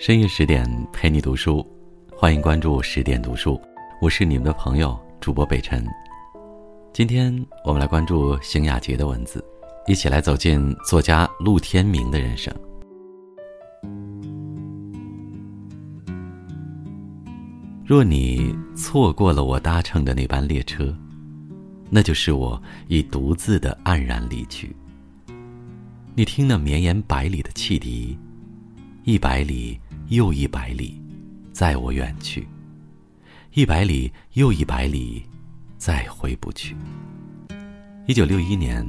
深夜十点陪你读书，欢迎关注十点读书，我是你们的朋友主播北辰。今天我们来关注邢雅洁的文字，一起来走进作家陆天明的人生。若你错过了我搭乘的那班列车，那就是我已独自的黯然离去。你听那绵延百里的汽笛，一百里。又一百里，载我远去；一百里又一百里，再回不去。一九六一年，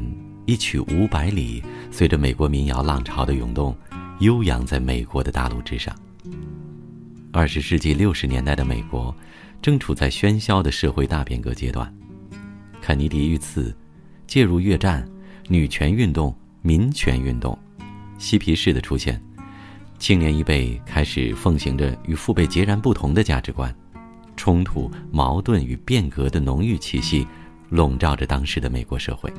一曲《五百里》随着美国民谣浪潮的涌动，悠扬在美国的大陆之上。二十世纪六十年代的美国，正处在喧嚣的社会大变革阶段，肯尼迪遇刺，介入越战，女权运动、民权运动，嬉皮士的出现。青年一辈开始奉行着与父辈截然不同的价值观，冲突、矛盾与变革的浓郁气息笼罩着当时的美国社会。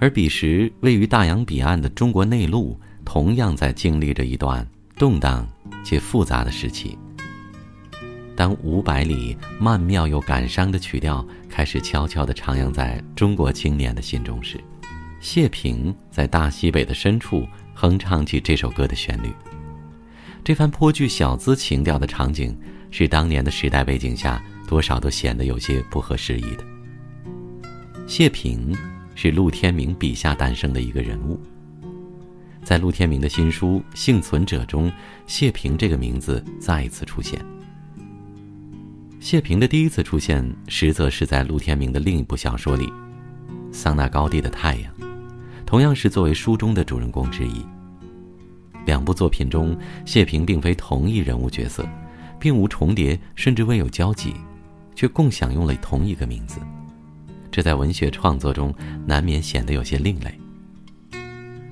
而彼时位于大洋彼岸的中国内陆，同样在经历着一段动荡且复杂的时期。当五百里曼妙又感伤的曲调开始悄悄地徜徉在中国青年的心中时，谢平在大西北的深处。哼唱起这首歌的旋律，这番颇具小资情调的场景，是当年的时代背景下多少都显得有些不合时宜的。谢平是陆天明笔下诞生的一个人物，在陆天明的新书《幸存者》中，谢平这个名字再一次出现。谢平的第一次出现，实则是在陆天明的另一部小说里，《桑拿高地的太阳》。同样是作为书中的主人公之一。两部作品中，谢平并非同一人物角色，并无重叠，甚至未有交集，却共享用了同一个名字。这在文学创作中难免显得有些另类。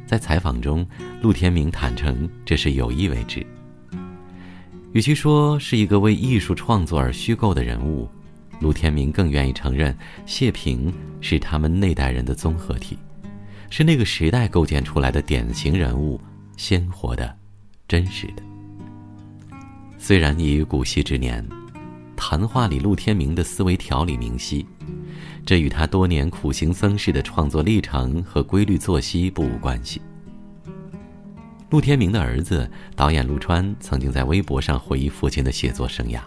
在采访中，陆天明坦诚这是有意为之。与其说是一个为艺术创作而虚构的人物，陆天明更愿意承认谢平是他们那代人的综合体。是那个时代构建出来的典型人物，鲜活的、真实的。虽然已古稀之年，谈话里陆天明的思维条理明晰，这与他多年苦行僧式的创作历程和规律作息不无关系。陆天明的儿子导演陆川曾经在微博上回忆父亲的写作生涯：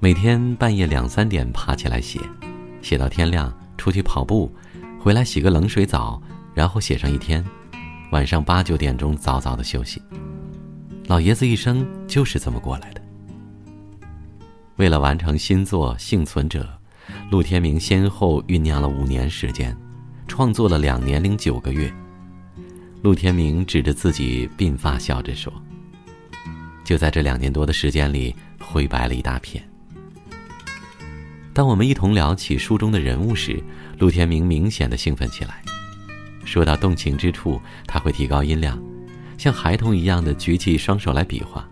每天半夜两三点爬起来写，写到天亮，出去跑步。回来洗个冷水澡，然后写上一天，晚上八九点钟早早的休息。老爷子一生就是这么过来的。为了完成新作《幸存者》，陆天明先后酝酿了五年时间，创作了两年零九个月。陆天明指着自己鬓发笑着说：“就在这两年多的时间里，灰白了一大片。”当我们一同聊起书中的人物时，陆天明明显的兴奋起来。说到动情之处，他会提高音量，像孩童一样的举起双手来比划，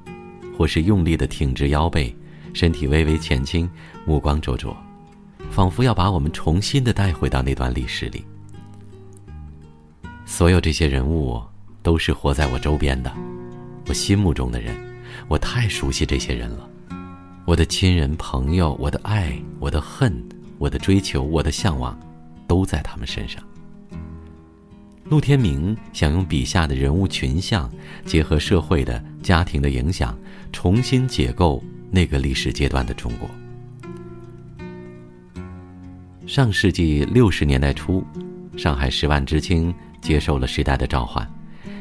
或是用力的挺直腰背，身体微微前倾，目光灼灼，仿佛要把我们重新的带回到那段历史里。所有这些人物都是活在我周边的，我心目中的人，我太熟悉这些人了。我的亲人、朋友，我的爱，我的恨，我的追求，我的向往，都在他们身上。陆天明想用笔下的人物群像，结合社会的、家庭的影响，重新解构那个历史阶段的中国。上世纪六十年代初，上海十万知青接受了时代的召唤，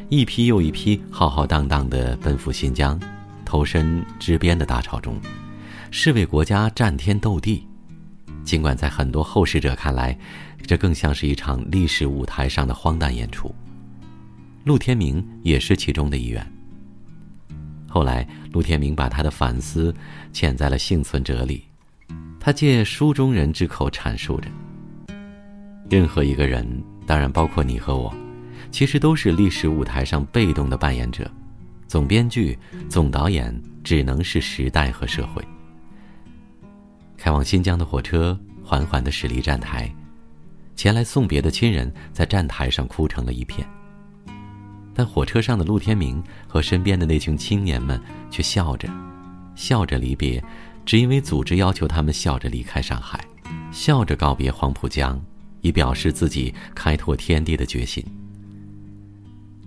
一批又一批浩浩荡荡地奔赴新疆，投身支边的大潮中。是为国家战天斗地，尽管在很多后世者看来，这更像是一场历史舞台上的荒诞演出。陆天明也是其中的一员。后来，陆天明把他的反思嵌在了幸存者里，他借书中人之口阐述着：任何一个人，当然包括你和我，其实都是历史舞台上被动的扮演者，总编剧、总导演只能是时代和社会。开往新疆的火车缓缓的驶离站台，前来送别的亲人在站台上哭成了一片。但火车上的陆天明和身边的那群青年们却笑着，笑着离别，只因为组织要求他们笑着离开上海，笑着告别黄浦江，以表示自己开拓天地的决心。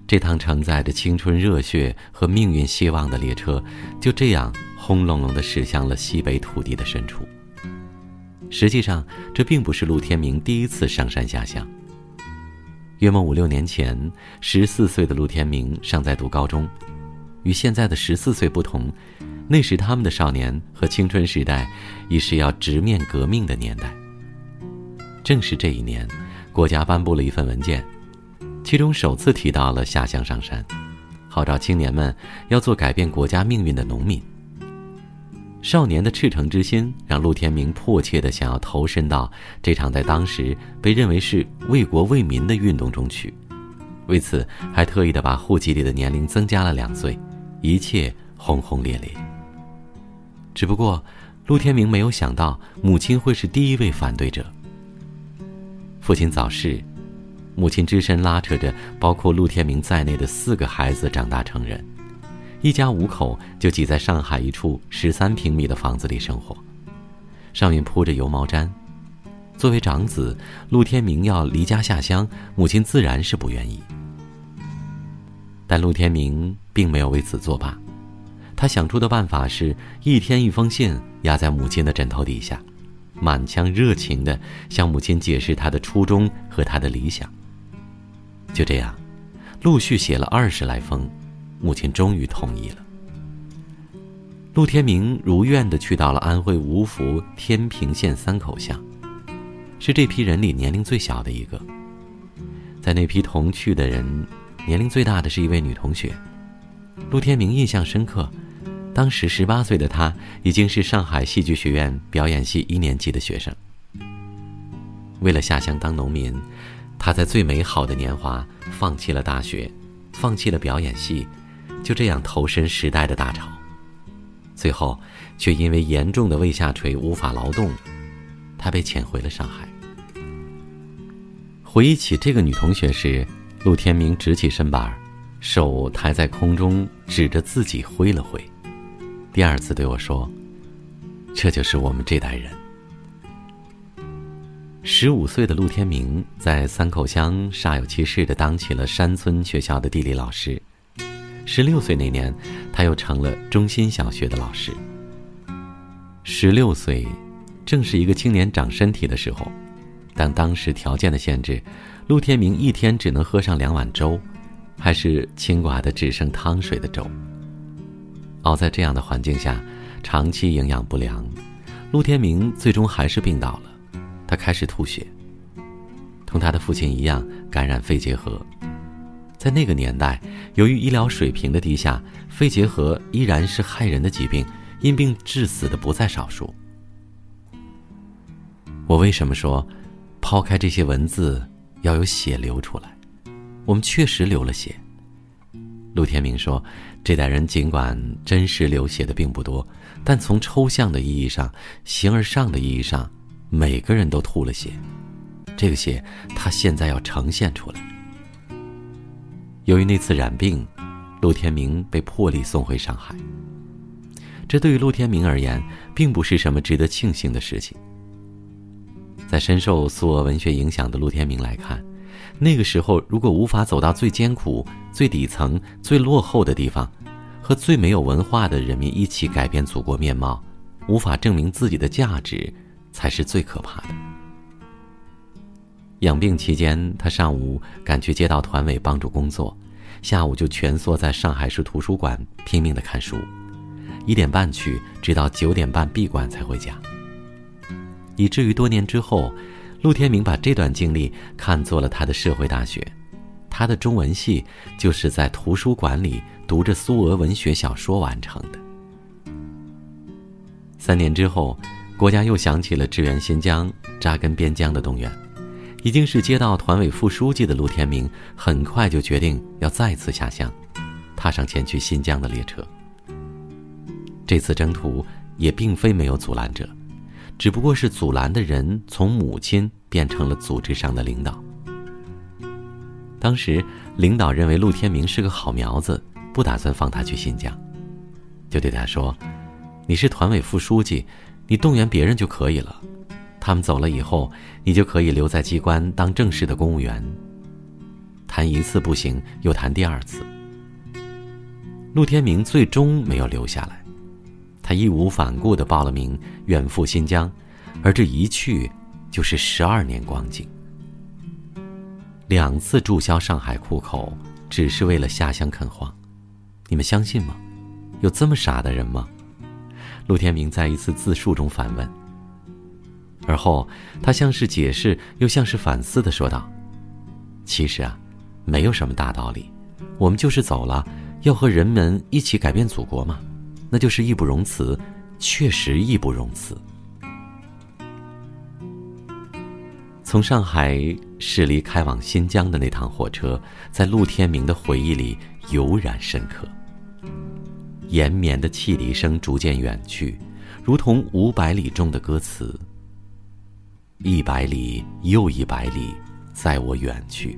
这趟承载着青春热血和命运希望的列车，就这样轰隆隆地驶向了西北土地的深处。实际上，这并不是陆天明第一次上山下乡。约莫五六年前，十四岁的陆天明尚在读高中，与现在的十四岁不同，那时他们的少年和青春时代，已是要直面革命的年代。正是这一年，国家颁布了一份文件。其中首次提到了下乡上山，号召青年们要做改变国家命运的农民。少年的赤诚之心让陆天明迫切的想要投身到这场在当时被认为是为国为民的运动中去，为此还特意的把户籍里的年龄增加了两岁，一切轰轰烈烈。只不过，陆天明没有想到母亲会是第一位反对者。父亲早逝。母亲只身拉扯着包括陆天明在内的四个孩子长大成人，一家五口就挤在上海一处十三平米的房子里生活，上面铺着油毛毡。作为长子，陆天明要离家下乡，母亲自然是不愿意。但陆天明并没有为此作罢，他想出的办法是一天一封信压在母亲的枕头底下，满腔热情地向母亲解释他的初衷和他的理想。就这样，陆续写了二十来封，母亲终于同意了。陆天明如愿的去到了安徽芜湖天平县三口乡，是这批人里年龄最小的一个。在那批同去的人，年龄最大的是一位女同学。陆天明印象深刻，当时十八岁的她已经是上海戏剧学院表演系一年级的学生。为了下乡当农民。他在最美好的年华放弃了大学，放弃了表演系，就这样投身时代的大潮。最后，却因为严重的胃下垂无法劳动，他被遣回了上海。回忆起这个女同学时，陆天明直起身板，手抬在空中，指着自己挥了挥，第二次对我说：“这就是我们这代人。”十五岁的陆天明在三口乡煞有其事的当起了山村学校的地理老师。十六岁那年，他又成了中心小学的老师。十六岁，正是一个青年长身体的时候，但当时条件的限制，陆天明一天只能喝上两碗粥，还是清寡的只剩汤水的粥。熬在这样的环境下，长期营养不良，陆天明最终还是病倒了。他开始吐血，同他的父亲一样感染肺结核。在那个年代，由于医疗水平的低下，肺结核依然是害人的疾病，因病致死的不在少数。我为什么说，抛开这些文字，要有血流出来？我们确实流了血。陆天明说：“这代人尽管真实流血的并不多，但从抽象的意义上，形而上的意义上。”每个人都吐了血，这个血他现在要呈现出来。由于那次染病，陆天明被破例送回上海。这对于陆天明而言，并不是什么值得庆幸的事情。在深受苏俄文学影响的陆天明来看，那个时候如果无法走到最艰苦、最底层、最落后的地方，和最没有文化的人民一起改变祖国面貌，无法证明自己的价值。才是最可怕的。养病期间，他上午赶去街道团委帮助工作，下午就蜷缩在上海市图书馆拼命的看书，一点半去，直到九点半闭馆才回家。以至于多年之后，陆天明把这段经历看作了他的社会大学，他的中文系就是在图书馆里读着苏俄文学小说完成的。三年之后。国家又响起了支援新疆、扎根边疆的动员，已经是街道团委副书记的陆天明，很快就决定要再次下乡，踏上前去新疆的列车。这次征途也并非没有阻拦者，只不过是阻拦的人从母亲变成了组织上的领导。当时领导认为陆天明是个好苗子，不打算放他去新疆，就对他说：“你是团委副书记，你动员别人就可以了。他们走了以后，你就可以留在机关当正式的公务员。”谈一次不行，又谈第二次。陆天明最终没有留下来，他义无反顾地报了名，远赴新疆，而这一去就是十二年光景。两次注销上海户口，只是为了下乡垦荒，你们相信吗？有这么傻的人吗？陆天明在一次自述中反问。而后，他像是解释，又像是反思的说道：“其实啊，没有什么大道理，我们就是走了。”要和人们一起改变祖国嘛，那就是义不容辞，确实义不容辞。从上海驶离开往新疆的那趟火车，在陆天明的回忆里油然深刻。延绵的汽笛声逐渐远去，如同五百里中的歌词：“一百里又一百里，在我远去；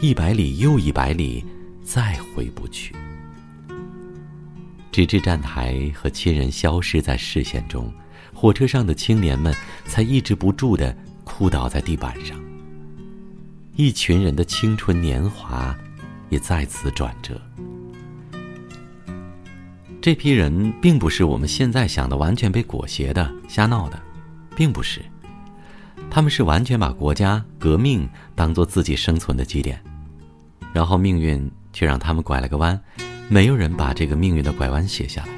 一百里又一百里，再回不去。”直至站台和亲人消失在视线中，火车上的青年们才抑制不住的哭倒在地板上。一群人的青春年华，也在此转折。这批人并不是我们现在想的完全被裹挟的瞎闹的，并不是，他们是完全把国家革命当做自己生存的基点，然后命运却让他们拐了个弯。没有人把这个命运的拐弯写下来，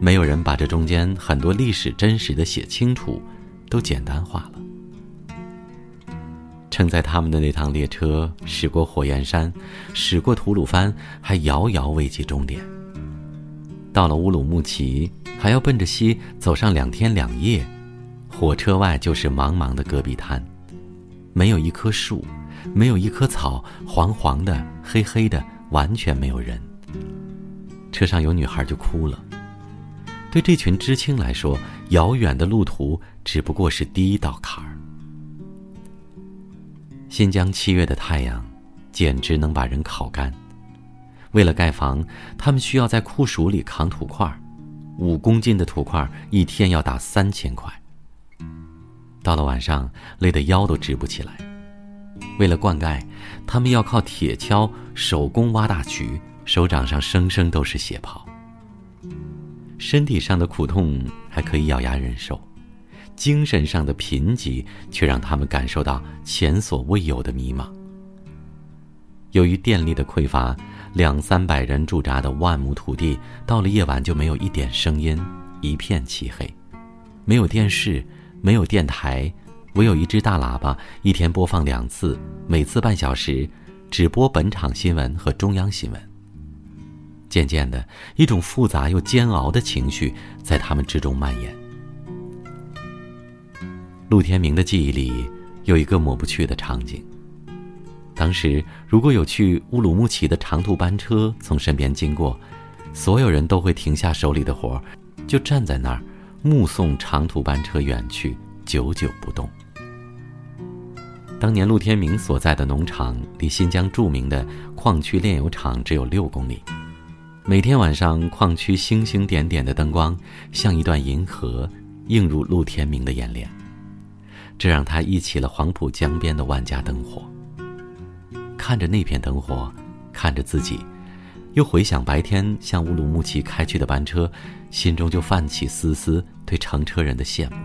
没有人把这中间很多历史真实的写清楚，都简单化了。承载他们的那趟列车驶过火焰山，驶过吐鲁番，还遥遥未及终点。到了乌鲁木齐，还要奔着西走上两天两夜，火车外就是茫茫的戈壁滩，没有一棵树，没有一棵草，黄黄的，黑黑的，完全没有人。车上有女孩就哭了。对这群知青来说，遥远的路途只不过是第一道坎儿。新疆七月的太阳，简直能把人烤干。为了盖房，他们需要在酷暑里扛土块，五公斤的土块一天要打三千块。到了晚上，累得腰都直不起来。为了灌溉，他们要靠铁锹手工挖大渠。手掌上生生都是血泡，身体上的苦痛还可以咬牙忍受，精神上的贫瘠却让他们感受到前所未有的迷茫。由于电力的匮乏，两三百人驻扎的万亩土地，到了夜晚就没有一点声音，一片漆黑，没有电视，没有电台，唯有一只大喇叭，一天播放两次，每次半小时，只播本场新闻和中央新闻。渐渐的，一种复杂又煎熬的情绪在他们之中蔓延。陆天明的记忆里有一个抹不去的场景。当时，如果有去乌鲁木齐的长途班车从身边经过，所有人都会停下手里的活儿，就站在那儿，目送长途班车远去，久久不动。当年陆天明所在的农场离新疆著名的矿区炼油厂只有六公里。每天晚上，矿区星星点点的灯光像一段银河，映入陆天明的眼帘，这让他忆起了黄浦江边的万家灯火。看着那片灯火，看着自己，又回想白天向乌鲁木齐开去的班车，心中就泛起丝丝对乘车人的羡慕。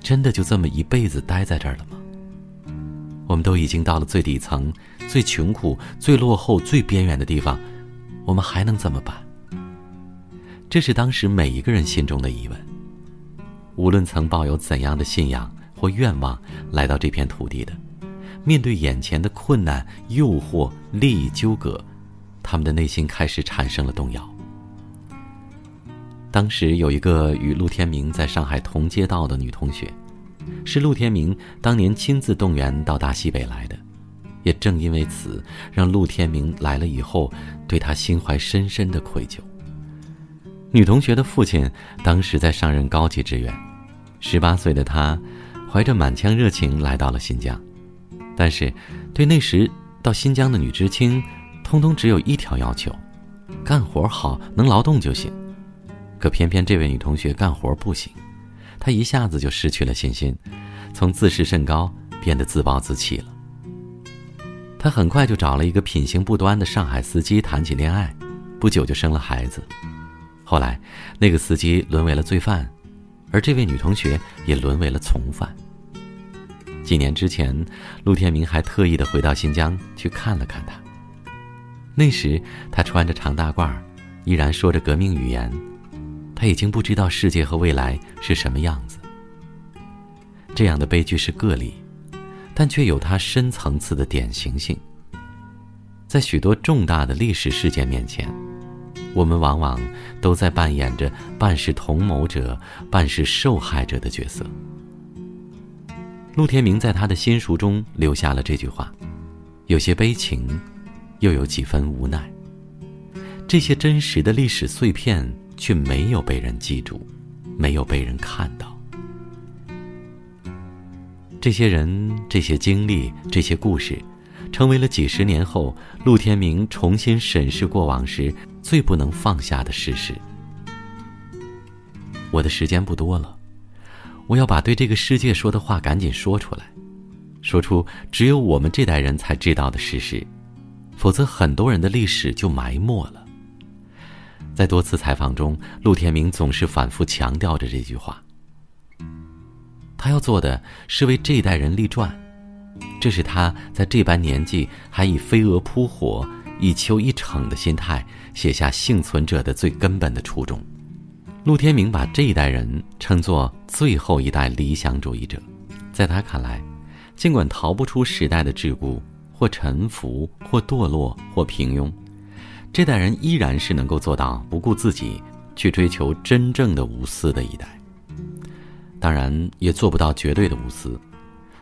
真的就这么一辈子待在这儿了吗？我们都已经到了最底层、最穷苦、最落后、最边缘的地方。我们还能怎么办？这是当时每一个人心中的疑问。无论曾抱有怎样的信仰或愿望来到这片土地的，面对眼前的困难、诱惑、利益纠葛，他们的内心开始产生了动摇。当时有一个与陆天明在上海同街道的女同学，是陆天明当年亲自动员到大西北来的。也正因为此，让陆天明来了以后，对他心怀深深的愧疚。女同学的父亲当时在上任高级职员，十八岁的她，怀着满腔热情来到了新疆。但是，对那时到新疆的女知青，通通只有一条要求：干活好，能劳动就行。可偏偏这位女同学干活不行，她一下子就失去了信心，从自视甚高变得自暴自弃了。她很快就找了一个品行不端的上海司机谈起恋爱，不久就生了孩子。后来，那个司机沦为了罪犯，而这位女同学也沦为了从犯。几年之前，陆天明还特意的回到新疆去看了看她。那时，他穿着长大褂，依然说着革命语言。他已经不知道世界和未来是什么样子。这样的悲剧是个例，但却有它深层次的典型性。在许多重大的历史事件面前，我们往往都在扮演着半是同谋者、半是受害者的角色。陆天明在他的新书中留下了这句话，有些悲情，又有几分无奈。这些真实的历史碎片却没有被人记住，没有被人看到。这些人、这些经历、这些故事，成为了几十年后陆天明重新审视过往时最不能放下的事实。我的时间不多了。我要把对这个世界说的话赶紧说出来，说出只有我们这代人才知道的事实，否则很多人的历史就埋没了。在多次采访中，陆天明总是反复强调着这句话。他要做的是为这一代人立传，这是他在这般年纪还以飞蛾扑火、一丘一逞的心态写下《幸存者》的最根本的初衷。陆天明把这一代人称作最后一代理想主义者，在他看来，尽管逃不出时代的桎梏，或沉浮，或堕落，或平庸，这代人依然是能够做到不顾自己去追求真正的无私的一代。当然，也做不到绝对的无私，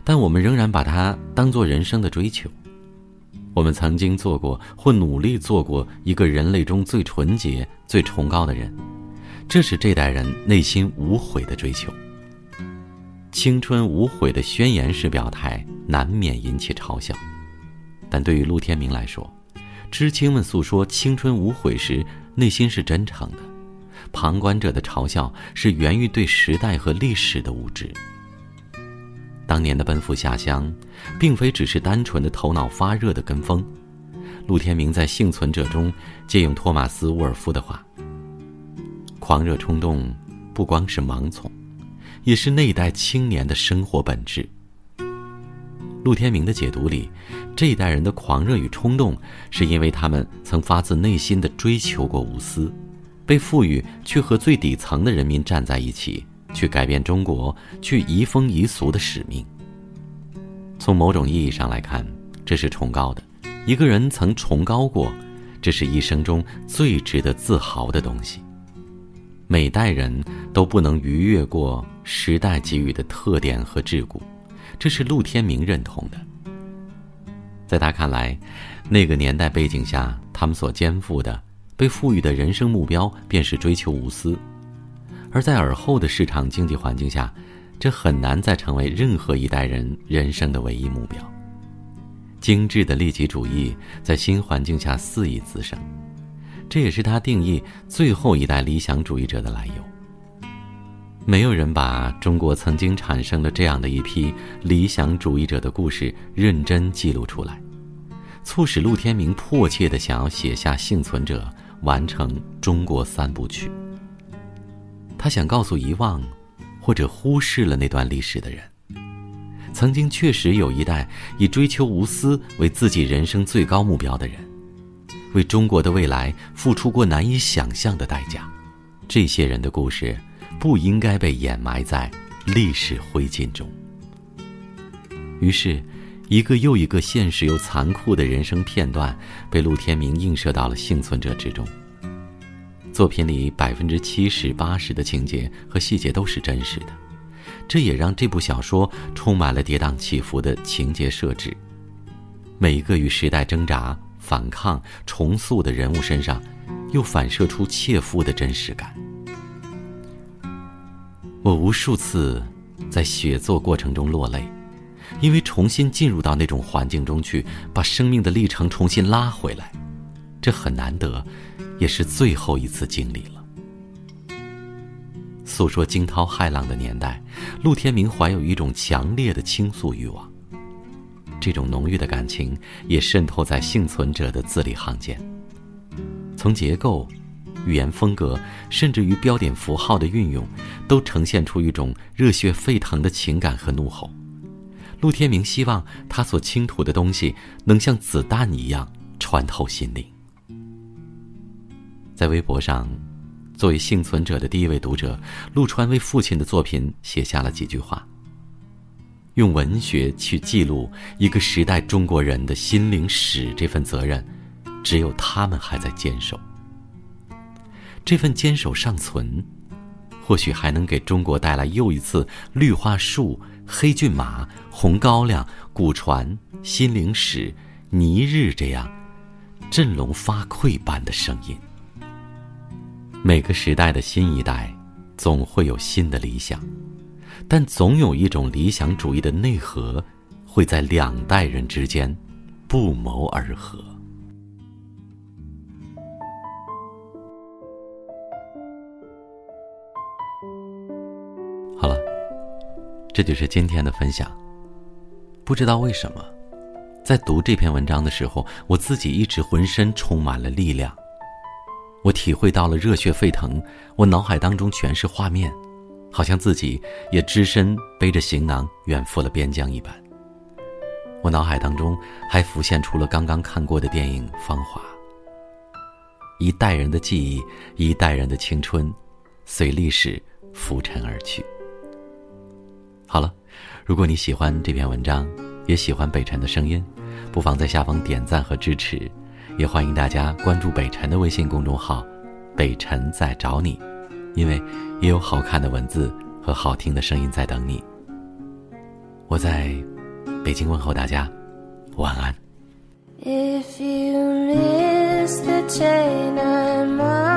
但我们仍然把它当做人生的追求。我们曾经做过，或努力做过一个人类中最纯洁、最崇高的人。这是这代人内心无悔的追求。青春无悔的宣言式表态，难免引起嘲笑。但对于陆天明来说，知青们诉说青春无悔时，内心是真诚的；旁观者的嘲笑是源于对时代和历史的无知。当年的奔赴下乡，并非只是单纯的头脑发热的跟风。陆天明在《幸存者》中借用托马斯·沃尔夫的话。狂热冲动，不光是盲从，也是那一代青年的生活本质。陆天明的解读里，这一代人的狂热与冲动，是因为他们曾发自内心的追求过无私，被赋予去和最底层的人民站在一起，去改变中国，去移风易俗的使命。从某种意义上来看，这是崇高的。一个人曾崇高过，这是一生中最值得自豪的东西。每代人都不能逾越过时代给予的特点和桎梏，这是陆天明认同的。在他看来，那个年代背景下，他们所肩负的、被赋予的人生目标便是追求无私；而在尔后的市场经济环境下，这很难再成为任何一代人人生的唯一目标。精致的利己主义在新环境下肆意滋生。这也是他定义最后一代理想主义者的来由。没有人把中国曾经产生了这样的一批理想主义者的故事认真记录出来，促使陆天明迫切地想要写下《幸存者》，完成中国三部曲。他想告诉遗忘或者忽视了那段历史的人，曾经确实有一代以追求无私为自己人生最高目标的人。为中国的未来付出过难以想象的代价，这些人的故事不应该被掩埋在历史灰烬中。于是，一个又一个现实又残酷的人生片段被陆天明映射到了幸存者之中。作品里百分之七十八十的情节和细节都是真实的，这也让这部小说充满了跌宕起伏的情节设置，每一个与时代挣扎。反抗重塑的人物身上，又反射出切肤的真实感。我无数次在写作过程中落泪，因为重新进入到那种环境中去，把生命的历程重新拉回来，这很难得，也是最后一次经历了。诉说惊涛骇浪的年代，陆天明怀有一种强烈的倾诉欲望。这种浓郁的感情也渗透在幸存者的字里行间。从结构、语言风格，甚至于标点符号的运用，都呈现出一种热血沸腾的情感和怒吼。陆天明希望他所倾吐的东西能像子弹一样穿透心灵。在微博上，作为幸存者的第一位读者，陆川为父亲的作品写下了几句话。用文学去记录一个时代中国人的心灵史，这份责任，只有他们还在坚守。这份坚守尚存，或许还能给中国带来又一次绿化树、黑骏马、红高粱、古船、心灵史、尼日这样振聋发聩般的声音。每个时代的新一代，总会有新的理想。但总有一种理想主义的内核，会在两代人之间不谋而合。这就是今天的分享。不知道为什么，在读这篇文章的时候，我自己一直浑身充满了力量。我体会到了热血沸腾，我脑海当中全是画面。好像自己也只身背着行囊远赴了边疆一般。我脑海当中还浮现出了刚刚看过的电影《芳华》。一代人的记忆，一代人的青春，随历史浮沉而去。好了，如果你喜欢这篇文章，也喜欢北辰的声音，不妨在下方点赞和支持，也欢迎大家关注北辰的微信公众号“北辰在找你”。因为也有好看的文字和好听的声音在等你。我在北京问候大家，晚安。If you miss the chain, I'm on.